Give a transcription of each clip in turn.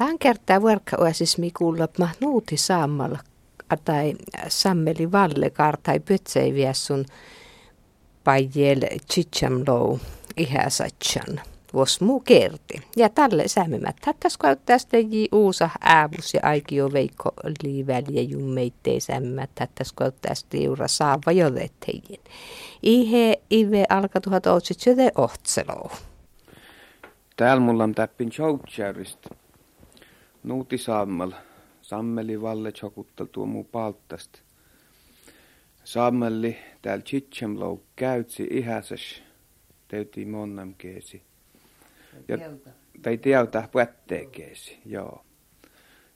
Tähän kertaa vuorkauasismi kuulla nuuti saamalla tai sammeli vallekar tai sun pajel chichamlou ihäsatsan vos muu kerti. Ja tälle säämimät tättäs tästä ji uusa äävus ja aikio veikko liiväliä jummeittei säämimät tättäs tästä juura saava jodettejin. Ihe ive alka tuhat outsitsöde ohtselou. Täällä mulla on täppin Joutjäristä. Nuuti Sammal. Sammeli Valle Chokuttal tuo muu palttast. Sammelli täällä Chichemlou käytsi ihäses. Teytii monnam keesi. Ja, tai tieltä keesi, joo.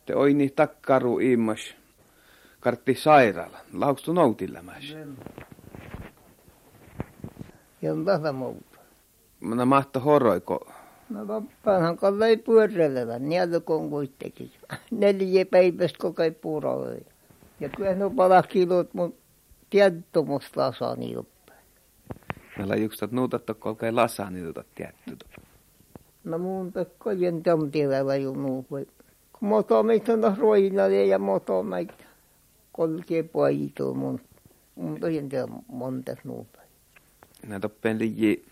Te oini takkaru immas. Kartti sairaala. Laukstu noutilämäs. Ja on tätä muuta. Mä mahto horoiko No vappaanhan kalla ei pyöräilevä, niillä kun kuitenkin. Neljä päivästä koko ei puuroja. Ja kyllä ne pala kilot mun tiettomusta lasaa niillä Meillä yksi nuutattu kolkai lasaa niiltä tietty. No mun pekko jen tamtilalla jo nuupoi. Kun moto meitä on roinalle ja moto meitä kolkee paituu mun. Mun tojen monta nuupoi. Näitä oppeen liiji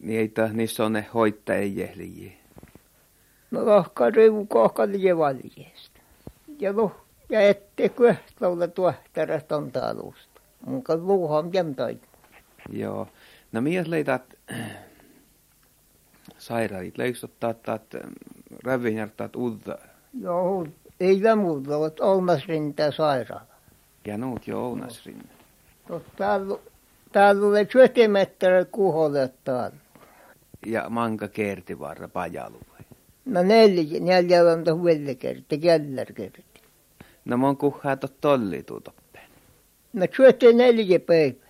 niitä niissä on ne hoittajien No lohka rivu kohka lievaljeesta. Ja no, ja ette köhtloulle tuohtarasta on talusta. Munka luuhan jämtäit. Joo. No mies leitat sairaalit, leikstottaa taat rävinjärtaat uutta. Joo, ei muuta, että Ounasrinta sairaala. Ja nuut jo Ounasrinta. No täällä, täällä oli 20 metriä kuholle täällä ja manka kerti varra pajalu vai? No neljä, neljä on tuohon vielä kerti, källar kerti. No mon kuhaa tot tolli toppeen. No syötte neljä päivää.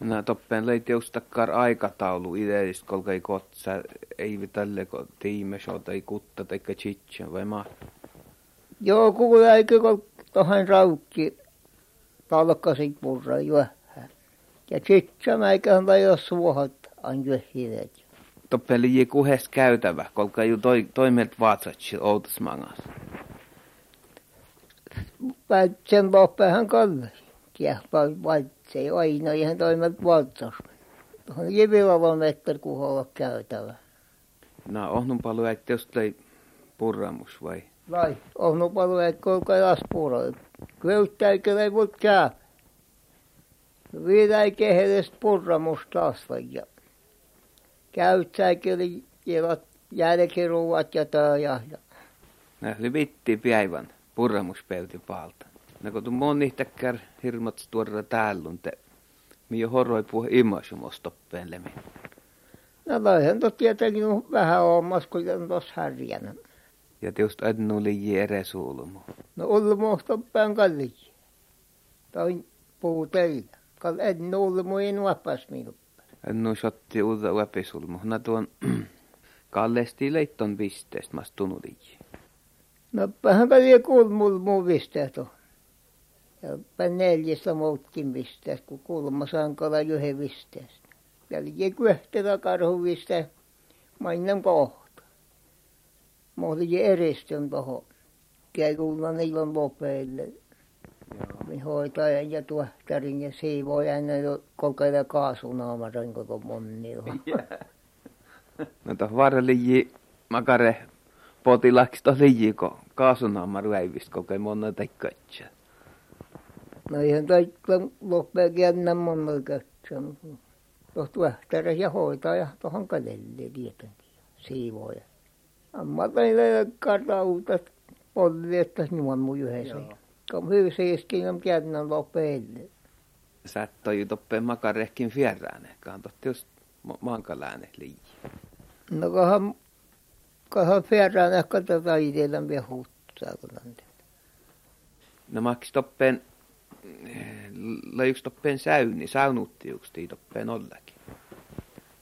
No toppeen leiti takkar aikataulu ideistä, kolka ei kotsa, ei tälle tiime shota, ei kutta tai chitcha vai ma? Joo, kuule eikö tuohon raukki palkkasit purra jo. Ja chitcha mäikähän tai jos suohat hivet. Toppeli je kuhes käytävä, kolka ju toi, toimet vaatsatsi outas mangas. Sen loppehan kalle. Kiehpaa valtsei aina ihan toimet vaatsas. Tuohon jivilavan metter kuholla käytävä. No, ohnun paljon että jos toi purramus vai? Vai, ohnun paljon että kolka jas purra. Köyttäikö ei voi käydä. Vielä ei kehedestä purramus taas ja käyttämäkin jälkiruuat ja tää ja, ja. No, oli vitti päivän purramuspelti paalta. No kun tuon niitäkään hirmat tuoda täällä, te jo horroi puhe imasumostoppeen lemi. No laihan to tietenkin vähän ommas, kun on tos härjänä. Ja teust adnu liiji ere suulumu. No ulmuostoppeen kalli. Tai puuteilla. Kal ednu ulmu ei nuoppas minut no sotti uutta uepisulmu. Na tuon kallesti leitton pisteestä mas tunuli. No vähän paljon kulmul muu pisteet on. Ja neljästä muutkin pisteestä, kun kulma sankala yhden pisteestä. Jälkeen kyöhtelä karhu pisteestä, mainnan kohta. Mä olin eristön tuohon. Käy kuulla niillä lopeille hoitajan ja tuohtarin ja siivoojan ja kokeilla kaasunaamarin koko monnilla. No tuohon varreliji makare potilaaksi tuohon kaasunaamaru äivistä kokee monna tekkatsa. No ihan kaikilla loppuu jännän monna katsa. Tuohon tuohtarin ja hoitaja tuohon kalelle tietenkin siivooja. Amma teille kartautat polvi, että nuon mun yhdessä. Kom husiskin om kärnan loppeille. Saattoi toppeen makarehkin fierrään, totti just maankalääne lii. No kohan, kohan fierrään ehkä tätä itsellä vielä huuttaa, kun No maks toppeen, leijuks toppeen säyni, saunutti yksi tii toppeen ollakin.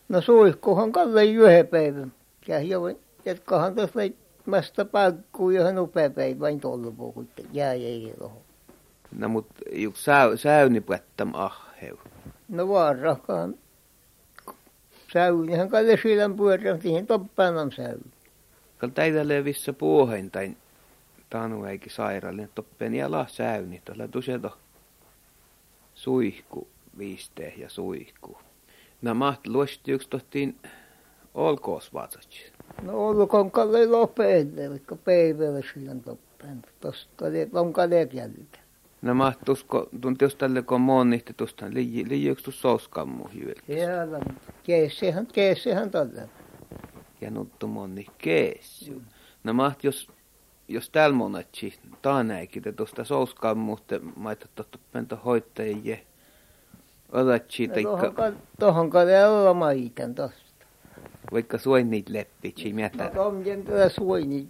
No suihkuhan kalle yhden päivän. Ja jo, jatkahan tuossa Masta paikkuu johon upeapäin vain tolvu, kun jää ei roho. No mut juk säy, säyni pättäm ahheu. No vaarakaan. säynihän kalle silän pyörän siihen toppaan on säyni. Kal täitä levissä puohen tai tanu eikin sairaalinen toppeen ja la säyni. Tällä tuseto suihku viiste ja suihku. Nämä maht luosti yksi tohtiin olkoos vatsatsi. No olkoon kalle lopeelle, vaikka päivällä silän toppaan. Tosta on kalle jälkeen. No mahtusko, tuntios tälle kun monnihti tuosta, liijuks tuossa souskammu hyöltä? Jäällä, keessihän, keessihän tällä. Ja nuttu monni keessi. Mm. No maht, jos, jos täällä monatsi, taanäikin, te tuosta souskammuhte, maita totta pento hoittajie, otatsi, no, taikka... Tohon kalle olla maitan tosta. Vaikka suoinit leppi, mietä. No, on tätä suoinit,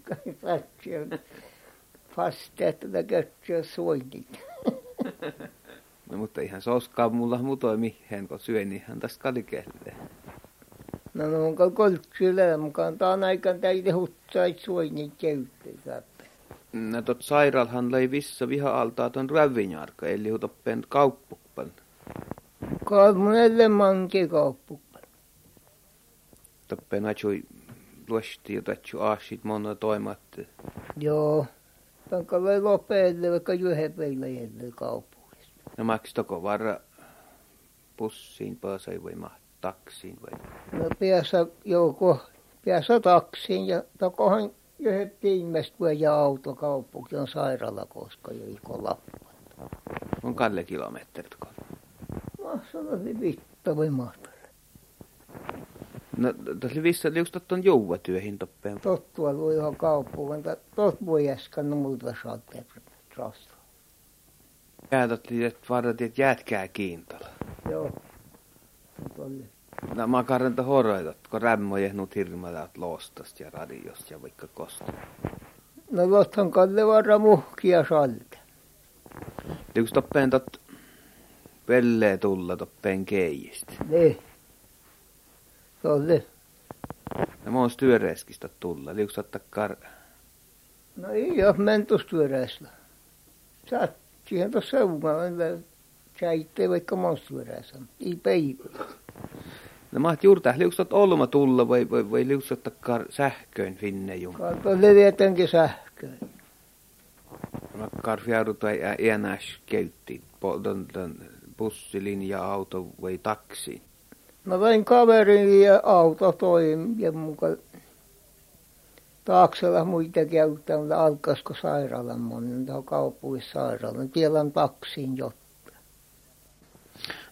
fasteet tätä kötsyä suoinit. No mutta ihan soskaa mulla mutoi mihin, kun syön ihan tästä kalikehde. No no onko kolksyllä mukaan taan aikaan täitä hutsait suoinit käyttöä. No tot sairaalhan löi vissa viha altaa ton rävinjarka, eli hutoppen kauppukpan. Kolmonelle manke kauppukpan. Toppen atsui luosti, jota atsu aasit monna toimatte. Joo. Tankalla lopeelle, vaikka yhden peillä jälle kaupunissa. No maksitako varra pussiin pääsee vai maht taksiin vai? No päässä joko, päässä taksiin ja takohan yhden viimeistä voi ja auto kaupunki on sairaala, koska ei lappu. On kalle kilometrit kun? Mä sanoisin vitta vai mahtaa. No, tässä vissä liustat on jouvatyöhin toppeen. Tottua voi ihan kauppuun, mutta tot voi äsken no muuta saatte rasta. Päätät liitet varat, että jätkää kiintala. Joo. Tolle. No mä karranta horoitat, kun rämmoje nut hirmaat loostasta ja radiosta ja vaikka kosta. No lothan kalle varra muhkia salta. Yksi toppeen tot pellee tulla toppeen keijistä. Niin. Tolle. No mä oon styöreiskistä tulla, liuksattaa kar... No ei ole menty styöreisillä. Saat siihen tuossa seumalla, sä itse vaikka monstyöreissä. Ei päivä. No mä juurta, liuksat olma tulla vai, vai, vai liuksattaa kar sähköön finne jum. Tolle vietenkin sähköön. Mä kar fjärdu tai enää käytti, bussilinja, auto vai taksi. Mä vein kaverin ja auto toin ja mukaan Taaksella muita käyttää, mutta alkaisiko sairaalan monen, tai kaupungissa sairaalan. Siellä on taksiin jotta.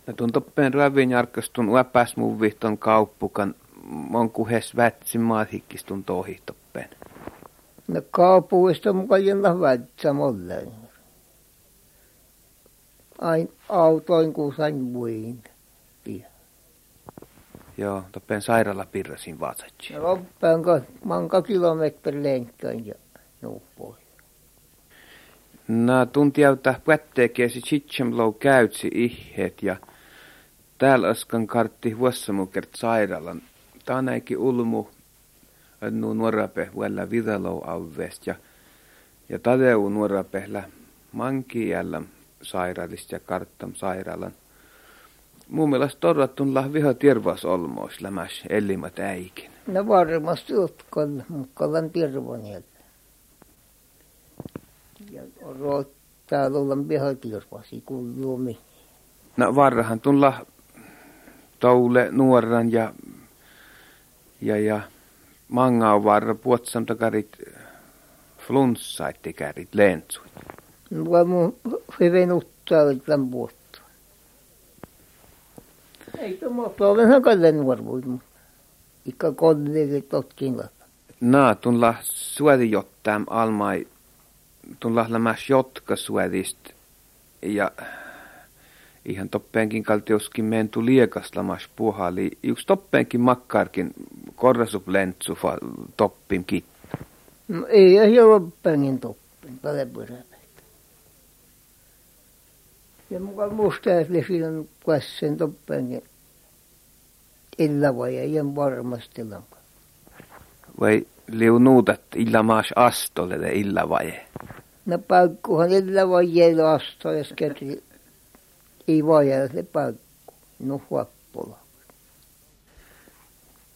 No tuon toppeen rävin jarkastun uäpäs mun vihton kauppukan, mon kuhes vätsi maathikkistun tohi toppeen. No kaupungista mukaan jenna vätsä molle. Ain autoin kuusain vuin. Joo, toppen sairaala pirrasin vatsatsi. Ja loppaan manka kilometri lenkköön ja nuuppoi. No tuntiauta pätteekeesi Chichamlow käytsi ihet ja täällä askan kartti vuossamukert sairaalan. Tänäkin ulmu nu nuorape vielä vidalow avvest ja ja tadeu nuorapehla manki jällä sairaalista ja karttam sairaalan mun mielestä torrattun lah viha tervas olmois lämäs ellimät äikin. No varmasti utkon, mukkalan tervan jäljellä. Ja roottaa olla viha tervasi kuuluu No varrahan tulla toule nuoran ja ja ja manga on varra puotsam takarit flunssait tekärit lentsuit. No mun hyvin uttaa tämän. Ei tuommoista vähän kallen nuorvuit, mutta ikka kollegat totkin Na, tunla suodi jottam almai, tunla lämäs jotka suodist ja ihan toppeenkin kaltioskin mentu liekas lamas puhali. Yksi toppeenkin makkarkin korrasup lentsu toppin kitta. No ei, ole toppeenkin toppin, paljon ja mukaan musta, että siinä kuessen toppeenkin illavoja ihan varmasti lampa. Vai liu nuutat illamaas astolle de illavaje? No paikkuhan illavaje asto, jos kerti ei vaja se paikku. No huappola.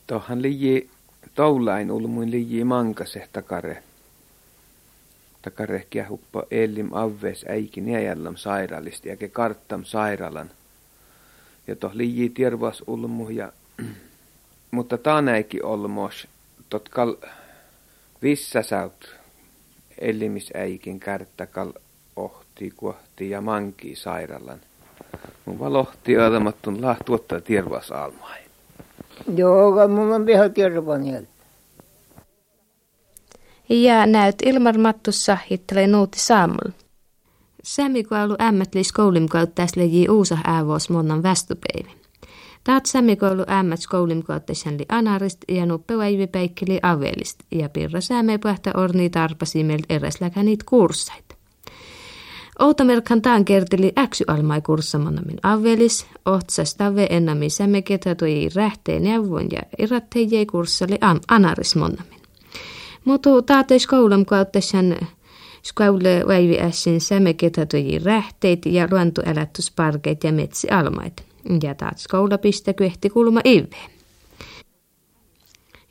Tohan liji toulain ulmuin liji mankase takare. Takare huppa elim avves äikin jäjällam sairaalisti ja ke karttam sairaalan. Ja toh liji tiervas ulmu ja mutta taanäiki olmos totkal vissa saut ellimisäikin kärttäkal ohti kuohti ja manki sairaalan. Mun valohti aatamattun lahtuottaa tiervas almai. Joo, mun on ihan tervaniel. Ja näyt Ilmar Mattussa hittelee nuuti saamul. Sämi koulu ämmätlis koulim kauttais leji uusa äävos monnan västupeivi. Taat sämi koulu ämmät koulim kauttais li anarist ja nuppe väivi peikkeli avelist ja pirra sääme pähtä orni tarpasi meiltä eräsläkä niitä kurssait. Outamerkan taan kerteli äksy almai kurssamonamin avelis, ohtsas tave ennami sämeketä toi rähteen neuvon ja irratteijei kurssali an anaris monamin. Mutta taateis koulam sen skaule väivi ässin sämeketä toi rähteet ja luontoelätysparkeet ja metsi almait. Ja taat skoula pistä kyhti kulma ive.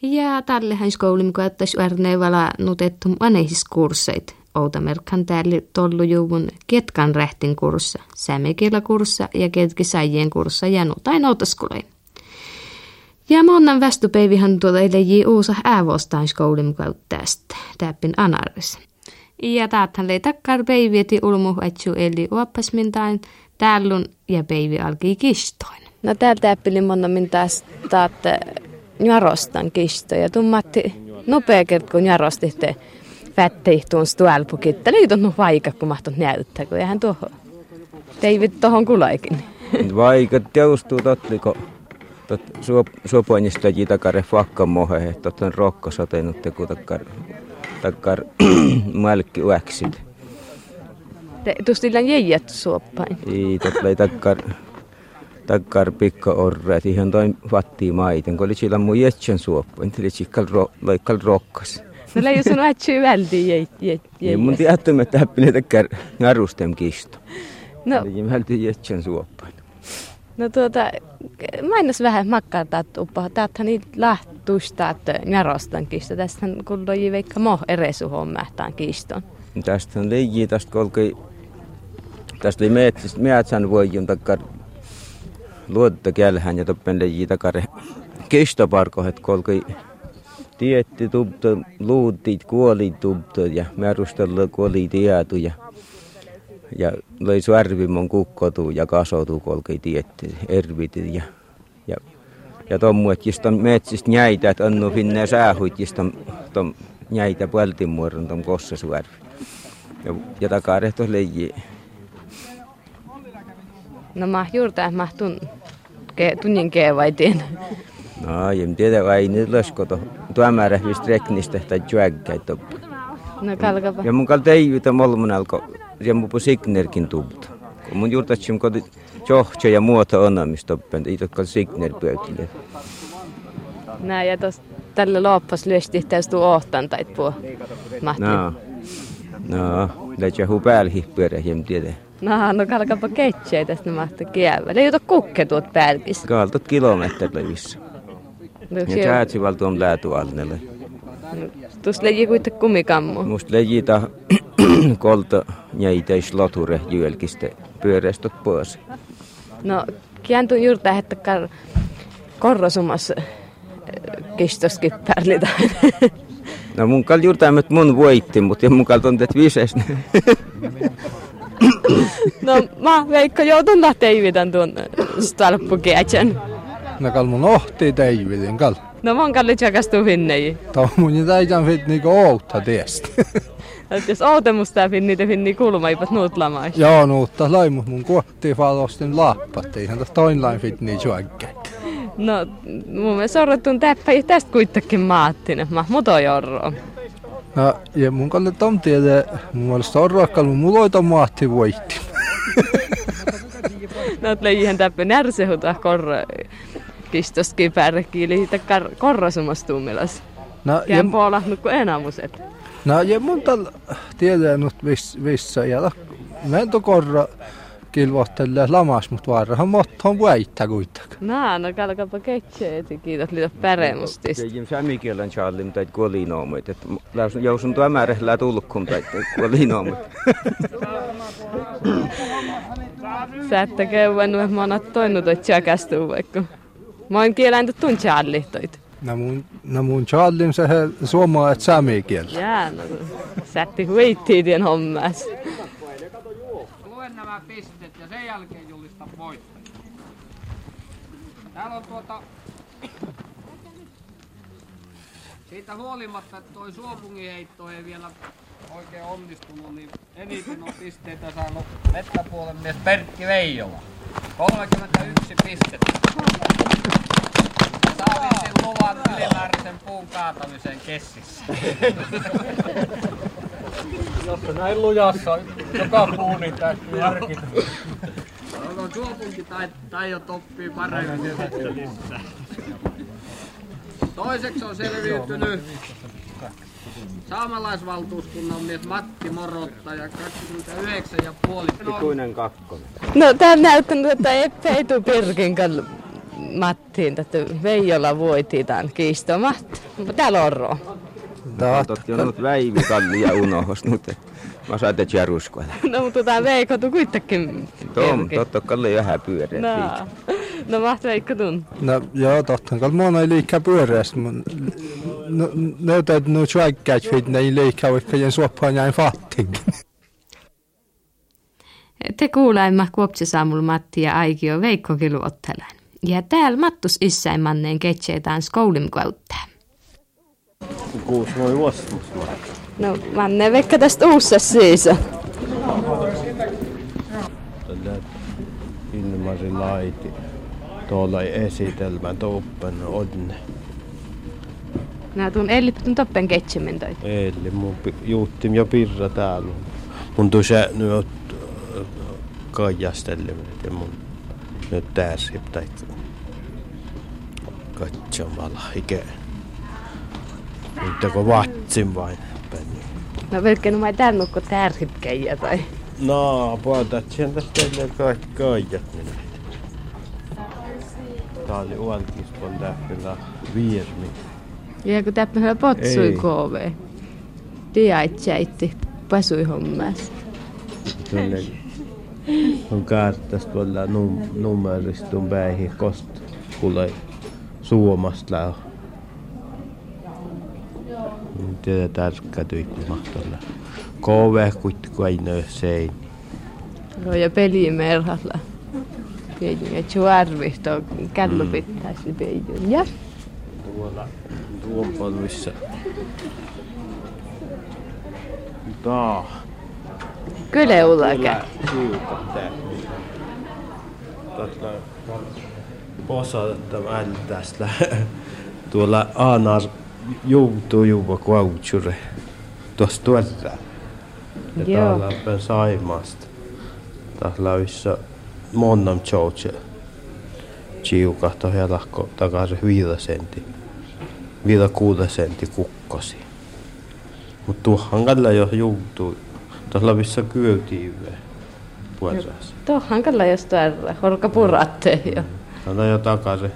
Ja tallehan skoulim kauttais vala nutettum aneisис kursseit, Outamerkhan täällä tollujuvun ketkan rähtin kurssa, sämekillä kurssa ja ketki sajien kurssa ja tai noutaskulei. Ja monnan västupeivihan tuota eleji uusa äävostaan skoulin tästä, täppin anaris. Ja taathan lei takkar peivieti ulmu etsu eli uoppasmintain tällun ja peivi alki kistoin. No täällä täppili monna min taas taatte jarostan kistoja. Tummatti nopea kun jarostitte vätteihtuun stuälpukitta. Nyt on vaika, kun mahtot näyttää, kun eihän tuohon. David tuohon kulaikin. Vaika teustuu totliko. Tot suopoinnista jitakare fakka mohe, tot on rokko sotenut teku takkar, takkar mälkki uäksit. Tustilla jäijät suoppain. Ei, tot lei takkar, takkar pikka orreet, ihan toin vattii maiten, kun oli sillä mun jätsän suoppain, eli sikkal ro, rokkas. No lägger sun ätsi väldi jäi. Ja mun tiedättömä, että häppinen tekee narustem kisto. No. Eli väldi jätsän suoppain. No tuota, mainos vähän makkartaat uppa. Täältähän niitä lahtuista, että narostan kisto. Tästähän kuului veikka moh eresuhon mähtään kiston. Tästä on leiji, tästä kolkei, tästä oli metsistä, metsän voijun takkar luotta kälhän ja toppen leiji takare kistoparkohet kolkei Tietti tubto, luutit kuoli tubto ja märustella kuoli tietu ja, ja löi svärvimon kukkotu ja kasotu kolkei tietti erviti ja, ja, ja tommu, että just on metsistä näitä, että annu finne säähuit, just on tom näitä puoltin muodon tom kossasvärvi. Ja, ja takarehtos leiji. No mä juurta mahtun ke, tunnin keevaitiin. No, en tiedä, vai nyt laskoto. Tuomäärä vist reknistä tai juäkkäi toppu. No kalkapa. Ja mun kalta ei yhtä molmun alko. Ja mun pu signerkin tubta. Kun mun juurtatsim koti johto ja muoto onamistoppen. Ei totka signer pöytille. Nää ja tos tällä loppas lyösti tästä ohtan tai puo. No. No, lähtsä huu päällä en tiedä. No, no kalkapa ketsejä tästä mahtaa kievä. Ei ota kukke tuot päälkis. Kaltot kilometrillä vissä. Ja täätsi valtuun läätualnelle. Tuossa leji kuitenkin kumikammu. Musta leji ta kolta jäiteis loture jylkistä pyöreästot pois. No, kääntun juurta, että kar korrosumassa äh, kistoskin pärlitä. No mun kal juurta että mun voitti, mutta mun kal tuntet vises. no mä joutun lähteä tuon stalppukiätsen. No kal mun ohti Davidin kal. No mun kalli tjakastu finnei. Tau mun ei täijän fit niinku outa tiest. Et jos outemusta finni te finni kulma ipat nuutlamaa. Joo nuutta laimus mun kohti falostin lappat. Eihän tästä toinlain fit niin juokkeet. No mun mielestä sorrettun täppä tästä kuitenkin maattinen. Mä muto jorro. No ja mun kalle tom tiedä, mun mielestä sorroakkal mun muloita maatti voitti. no löi ihan täppä närsehuta korro kistoski pärkiili takkar korrosumastuumilas. No, ja puolahnut kuin enamuset. No ja mun tal tiedän nyt viss, vissa ja mentokorra kilvoittelee lamas, mutta vaarahan mottoon väittä kuitenkin. Nää, no kalkapa ketseeti, kiitos liitä päremusti. Teijim samikielen charlim tai kuolinoomut. Et jousun tuo määrählää tulkkum tai kuolinoomut. Sä ette käydä, että mä oon toinut, että sä kästuu vaikka. Mä oon kielänty tun charli toit. No mun, no mun charlim se suomaa, että samikiel. Jää, no sä ette huittii tien hommas. Nämä pisteet ja sen jälkeen julistan voittajia. Täällä on tuota... Siitä huolimatta, että toi Suopungiheitto ei vielä oikein onnistunut, niin eniten on pisteitä saanut mettäpuolen mies Perkki Veijola. 31 pistettä. Saa vissiin luvan ylimääräisen puun kaatamiseen kessissä. Jos se näin lujassa joka puu, niin täytyy harkita. No, suopunki tai, tai jo toppii paremmin. Toiseksi on selviytynyt saamelaisvaltuuskunnan mies Matti Morotta ja 29,5. Ikuinen kakkonen. No tää näyttänyt, että Eppe ei tuu Pirkin kanssa Mattiin, että Veijola voitiin tämän kiistomat. Mutta täällä on Totti on nyt väivi kalli ja unohos nyt. Mä saan te jaruskoilla. No mutta tää Veikko tuu kuitenkin Tom, totta kalli vähän pyöreä. No, no maht Veikko tun. No joo, totta kai mona ei liikaa pyöreästi, mutta no, näytät nu tjäkkäät fit näin liikaa, vaikka jen suoppaan jäin fattinkin. Te kuulemma kuopsi Matti ja Aikio Veikko kiluotteleen. Ja täällä Mattus issäin manneen ketseetään skoulim kautta. Kuusi noin vuosi. No, manne Veikka tästä uussa siis. Ilmari Laiti. Tuolla esitelmän toppen onne. Nää tuun elliptun toppen ketsemen toi. Eli mun juuttim ja pirra täällä. Mun tuossa nyt kaijasteleminen ja mun nyt tässä tai katsomalla ikä. Kun vatsin penni. No Veikka, no mä täällä nukko tärkipkejä tai. No, puhutaan sieltä teille kaikki kaijat minä. Tää oli uolkispon tähkellä viermi. Ja kun täppä potsui. KV. Diaitsiaitti pasui hommas. Tuonne on karttas tuolla num, numeristun päihin kost kuule Suomasta läho. Tiedä tarkka tyikki mahtolla. KV kuitenkin aina sein. No ja pelimerhalla. Pieni ja chuarvi, tuo kello pitäisi niin pieni. Ja Tuolla tuon polvissa. Taa. kyllä ullakä. Tuolla posata ältästä. Tuolla Aanar joutuu juva kautsure. Tuossa tuolla. Ja Joo. täällä on Saimaasta. Täällä on missä monnam tjoutse. Chiukahto helakko takaisin viida sentti. Viida kuuda sentti kukkosi. Mut tuohan kalla jo joutuu. Tuolla missä kyötiive. Puolestaan. Tuohan kalla jos tuolla horka puratte jo. Täällä jo takaisin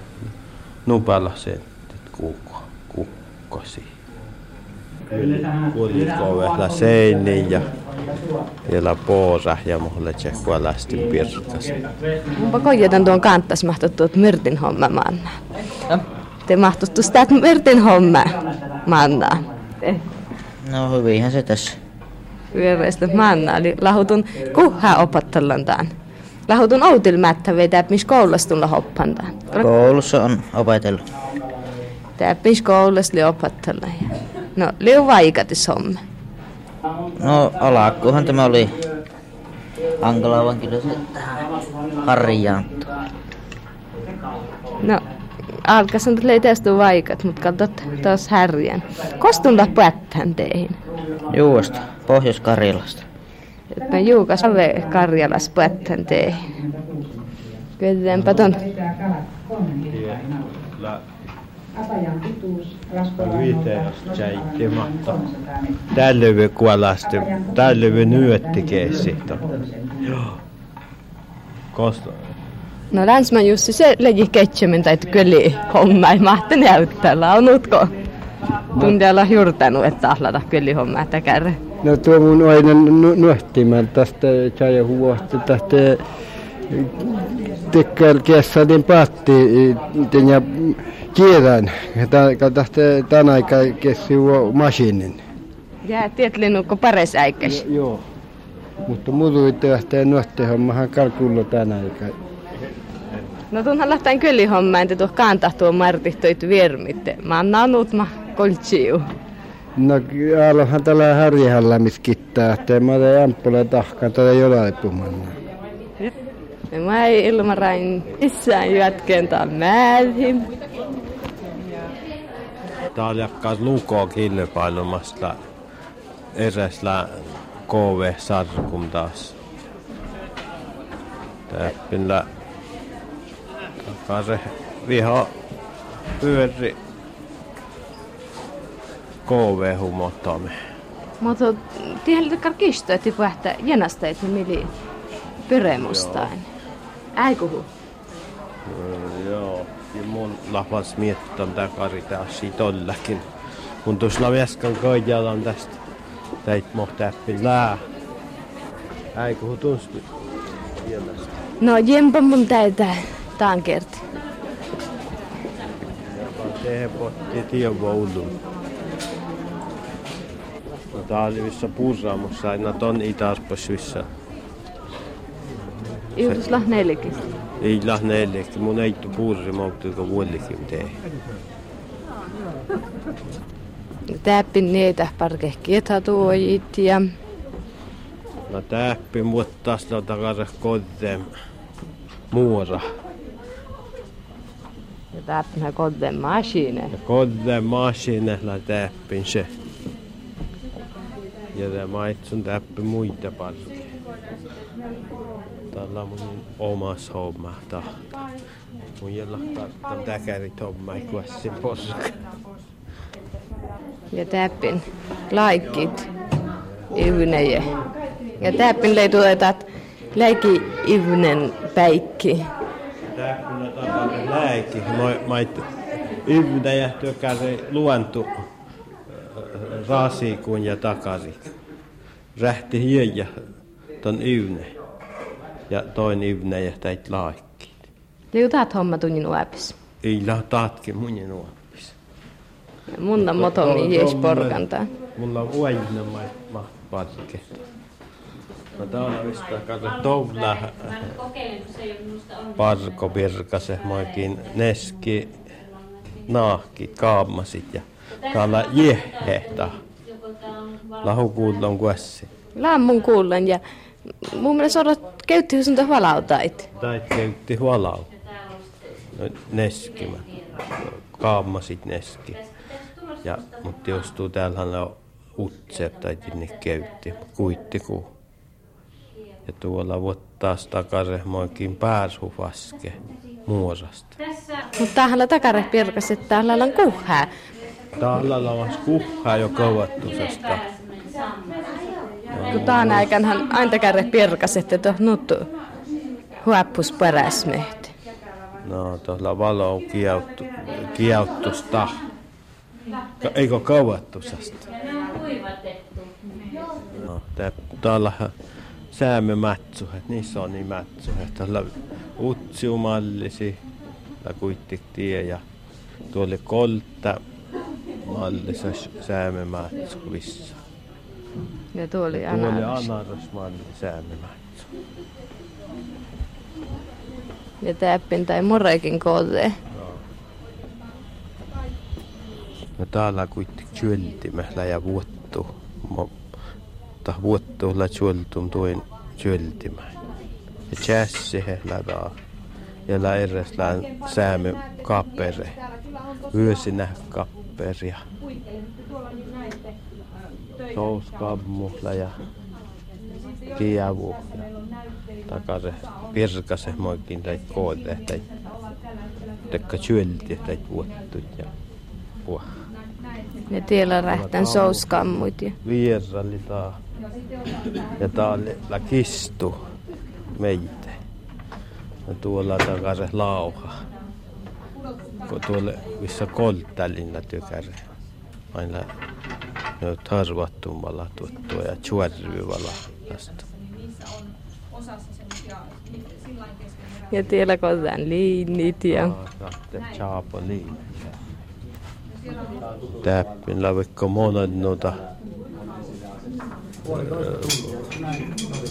nupalla senttit kukko, kukkosi. Kuoliko vielä seiniin ja vielä poora ja mulle tsekkoa lästi pirkasi. Onpa kojetan tuon kanttas mahtuttu, että myrtin homma manna. Te mahtuttu sitä, että myrtin homma manna. No hyvinhän se tässä. Viereistä manna, eli lahutun kuhaa opattellaan tämän. Lahutun outil mättä vetää, missä koulussa tulla hoppantaan. Koulussa on opetellut. Koulussa li opattellaan. No, liu vaikatis homma. No alakkuhan tämä oli hankala vaan kyllä se tähän harjaan. No, alkas on tulee tästä vaikat, mutta katsot taas härjän. Kostun la päättään teihin. Juusta, Pohjois-Karjalasta. Et mä juukas ave Karjalas päättään teihin. Kysytäänpä ton. Viiteosta jäikkimatta. Tällövi kuolasti, tällövi nyötti keessit. Joo. Kosta. No Länsman Jussi, se leji ketsemin tai kyllä homma ei mahta näyttää. Launutko? Tuntialla jurtanut, että ahlata kyllä homma täkärre. No tuo mun aina nuhtimään tästä ja huohti tästä tekkär kessadin patti ja kielän, tästä tämän aikaa kessi masinin. Ja tietlinukko pares äikäs. Joo. Mutta muuten ei nuhtihommahan kalkullo tänä aikaa. No tuonhan lähtään kyllä hommaan, että tuo kantaa tuo Martti toit viermitte. Mä oon naunut ma koltsiu. No alohan tällä harjahalla miskittää, että mä olen amppulla tahkaan tällä jollain pumanna. Mä ei ilmarain missään jätkeen tämän määrin. Täällä jakkaas lukoa kilpailumasta eräsllä KV-sarkum taas. Täppillä takaisin viha pyöri KV-humottamme. Mutta tiedän, että kistoa, että jänästä, että mili pyremustain. Äikuhu. Mm, joo, ja mun lahvas miettiä takari taas tollakin. Mun tuossa vieskan koijalan tästä. Teit mohti äppin lää. Äikuhu tunsti. No jempa mun täytää tankerti. Tehe potti tiovoulun. No tää oli missä puuraamussa aina ton itäaspasyssä. Jutus lahneelikin. ei lähne jällegi, mu näitu puuri mahtuga vuolegi midagi. Täppin niitä parkehki, että tuojit ja... No täppi muuttaa sillä takaisin koteen muura. Ja täppinä koteen masine. Ja koteen masine la täppin se. Ja tämä itse on täppi muita parkehki. Tällä on mun omas homma tahta. Mun jällä kattan täkärit homma ei kuessin poska. Ja täppin laikkit yvneje. Ja täppin leituu, että läiki yvnen päikki. Täppin takana läiki. Mait yvnejä työkäri luontu raasikuun ja takaisin. Rähti hiejä ton yvne. Ja toin yvne ja täit laikki. Liutat homma tunnin uäpis. Ei la taatkin mun nuopis. Mun on motomi jees porkanta. Mulla on uajina ma patke. No tää on vista kato toula parko virkase moikin neski naahki kaammasit ja täällä jehehtä. Lahu kuullon kuessi. Lammun kuullen ja mun mielestä odot käytti sun valautait. Tait käytti valau. No, neskimä. Kaammasit neski. Ja, mutta jos tuu täällä on utsep tai tinne käytti, kuittikuu. Ja tuolla vuottaas takaisin moikin pääsuvaske muosasta. Mutta täällä takare pirkas, että täällä on kuhää. Täällä on kuhää jo kovattusesta. Kun taan aikanhan aina takare pirkas, että tuo nuttu huoppus peräsmehti. No tuolla valo on kiauttu, kiauttusta. Eikö kovattusesta? No, täällä säämömätsuhet, niissä on niin mätsuhet. Täällä utsiumallisi, ja kuittik tie ja tuolle koltta mallissa säämömätsuissa. Ja tuo oli Tuolle ananas. anarasmalli säämömätsu. Ja täppin tai morekin koolle. No täällä kuittik työltimällä ja vuottu. Ta vuottuilla työltum tuin työltimä. Ja chässi heillä taa. Ja la eräs lään säämy kappere. Vyösinä kapperia. Souskammulla ja kiavu. Takare virkase moikin tai koote tai tekka työlti tai vuottut ja puh. Ja tiellä rähtän souskammut. Ja... Vieralli taa. Ja tää oli la kistu meitä. Ja tuolla takaisin lauha. Kun tuolle, missä kolttallinna tykäre. Aina ne on tarvattumalla tuottua ja tjuärvyvalla tästä. Ja tiellä kotaan liinit ja... Chaapo liin. Täppin lävikko monet noita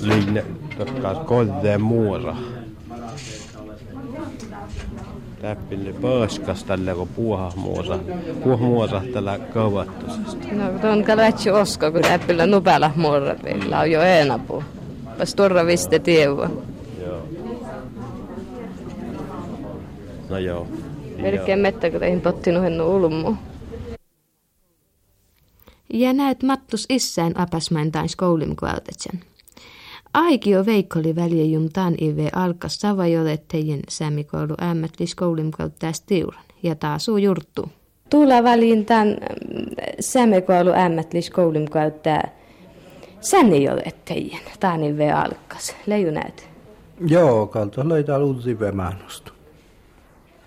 liinne, jotka kolteen muora. Täppille pöskas tällä kun puuhahmuosa, puuhmuosa tällä kavattusesta. No, tuon kalatsi osko, kun täppillä nupäällä muorapilla on jo enapuu. Pas turra viste tievua. Joo. No joo. Melkein mettä, kun teihin pottinut hennu ulmu. Ja näet Mattus issään apasmain kvaltetsen. Aikio veikkoli väliä taan ive alkas savajolle teidän sämikoulu ämmätli skoulim kvalttais tiuran. Ja taas uu jurttu. Tuula väliin tämän sämikoulu ämmätli skoulim kvalttaa sännijolle teidän. Taan ive alkas. Leiju näet. Joo, kalta löi täällä uusi vemänosta.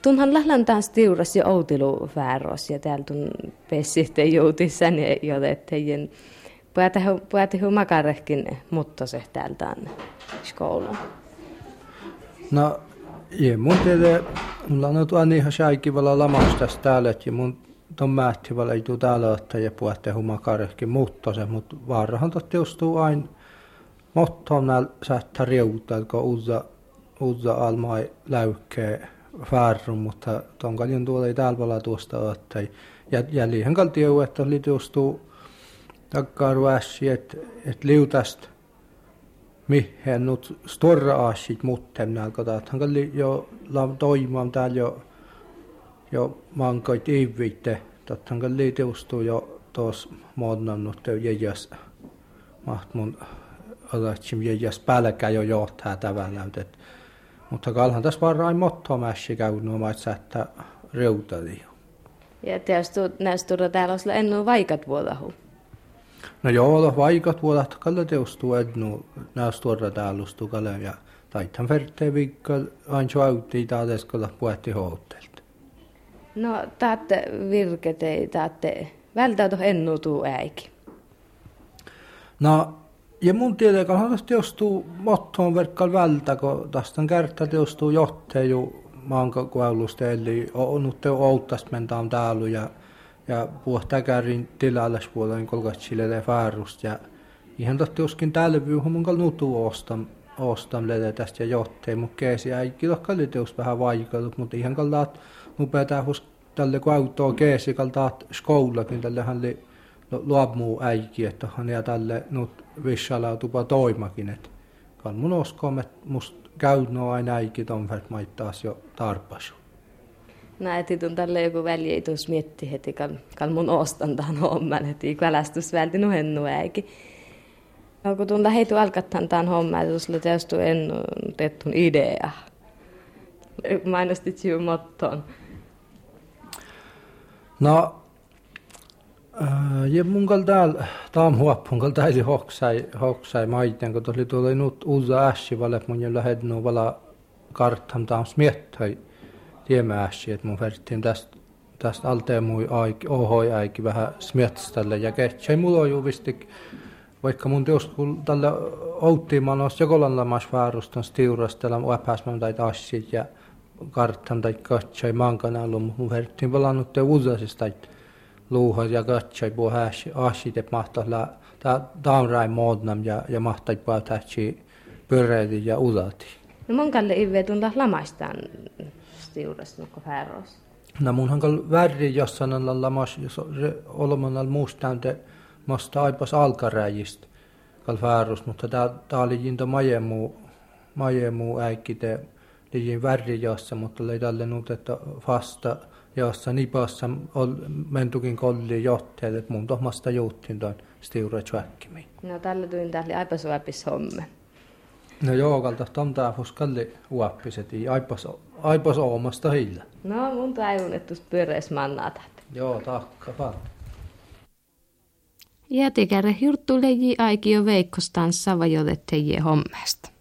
Tunhan lählän taas tiuras ja outilu vääros ja täällä tun pessitte joutissan ja jotettejen päätähu makarehkin mutta se täältä on skoulu. No, ja mun tiedä, mulla on tuon ihan shaikivalla lamastas täällä, ja mun määhtivalla ei tuu täällä ottaa ja puhutte makarehkin mutta se, mutta vaarahan totti justuu aina mottoon näillä sähtää riutaa, kun uudza, uudza almai läykkee färrum, mutta ton kaljon tuolla ei täällä tuosta ja liihan kaltio, että oli tuostuu takkaa ruässi, että et liutast mihin nyt storra asit mutten nälkä, että hän kalli jo lam toimaan täällä jo jo mankoit iivitte, hän kalli tuostuu jo tuossa muodnannut jäjäs maht mun otatsim jäjäs pälkä jo johtaa tavallaan, että mutta kalhan tässä vaan rain motto mässi käy nuo maitsa, että reutali. Ja tietysti näistä täällä olisi ennu vaikat vuodahu. No joo, vaikat vuodat kalle teostuu ennu näistä tuoda täällä kalle ja taithan vertee viikko aina suautti taades kalla puetti houttelta. No taatte virkete, taatte välttämättä ennu tuu äiki. No ja mun tietenkään tästä teostuu mottoon verkkal vältä, kun tästä on kerta teostuu johteen jo maankakuaulusta, eli on nyt outas mentaan täällä ja, ja puhtakärin tilalle puolella kolkatsille ja. Ja ihan totta uskin täällä vyyhun mun nutu ostam, ostam tästä ja johteen, mutta keesi ei kilokkaali teos vähän vaikeutu, mutta ihan kaltaat nupeaa tälle kun autoa keesi kaltaat skoulakin, tälle hän oli luopmuu äiki, että hän ja tälle nyt vissala tupa toimakin, että kan mun uskoon, että must käy no aina äiki ton färt maittaas jo tarpasu. Näet, tun tälle joku väli ei tuossa mietti heti, kan, kan mun ostan tähän homman, heti välästys välti no hennu äiki. No kun tun lähetu alkattan tämän homman, että sulle teostu ennu tettun idea. Mainostit sinun mottoon. No, ja mun kal täällä, taam huoppun kal täällä hoksai, hoksai maiten, kun tuli tuolla nyt uusi ässi, valle mun jo nu vala karttam taam smiettai tiemä ässi, että mun verttiin tästä tästä alteen mui aiki, ohoi äiki vähän smietställe ja ketsai mulla on juvistik, vaikka mun teost kun tällä outtiin os jokolan lamas väärustan stiurastella läpäsmän tai tassit ja karttam tai katsai mankana ollut, mun verttiin palannut te uusasista, että luuha ja katsoi puu häsi asit, että mahtaa la taunrai modnam ja, ja mahtaa puu tähtsi pyöreiti ja ulati. No mun kalle ive tunta lamaistaan stiurasta nukko fääros. No mun hankal värri jossain on lamas, jos olemaan al muustaan te masta aipas alkaräjistä kal fääros, mutta tää oli jinto majemu, majemu äikki te liin värri jossa, mutta oli tälle nyt, että fasta jossa nipassa ol, mentukin kolli johteet, että mun tohmasta juuttiin tuon stiura tjäkkimiin. No tällä tuin tällä aipas uäppis homme. No joo, kalta tom taafus kalli uäppiset, aipas, aipas oomasta hillä. No mun taivun, että pyöreis mannatat. Joo, takka paljon. Jätikäre jurttu leji aikio veikkostaan savajolle teije hommesta.